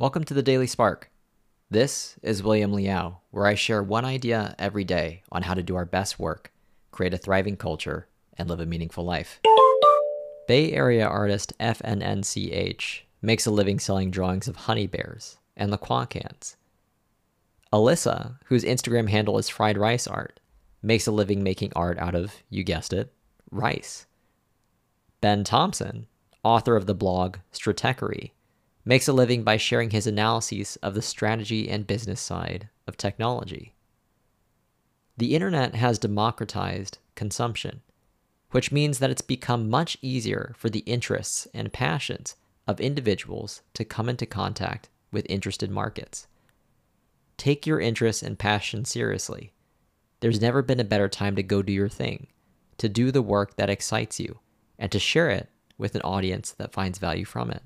Welcome to the Daily Spark. This is William Liao, where I share one idea every day on how to do our best work, create a thriving culture, and live a meaningful life. Bay Area artist FNNCH makes a living selling drawings of honey bears and LaCroix cans. Alyssa, whose Instagram handle is fried rice art, makes a living making art out of, you guessed it, rice. Ben Thompson, author of the blog Stratechery, makes a living by sharing his analyses of the strategy and business side of technology. The internet has democratized consumption, which means that it's become much easier for the interests and passions of individuals to come into contact with interested markets. Take your interests and passion seriously. There's never been a better time to go do your thing, to do the work that excites you, and to share it with an audience that finds value from it.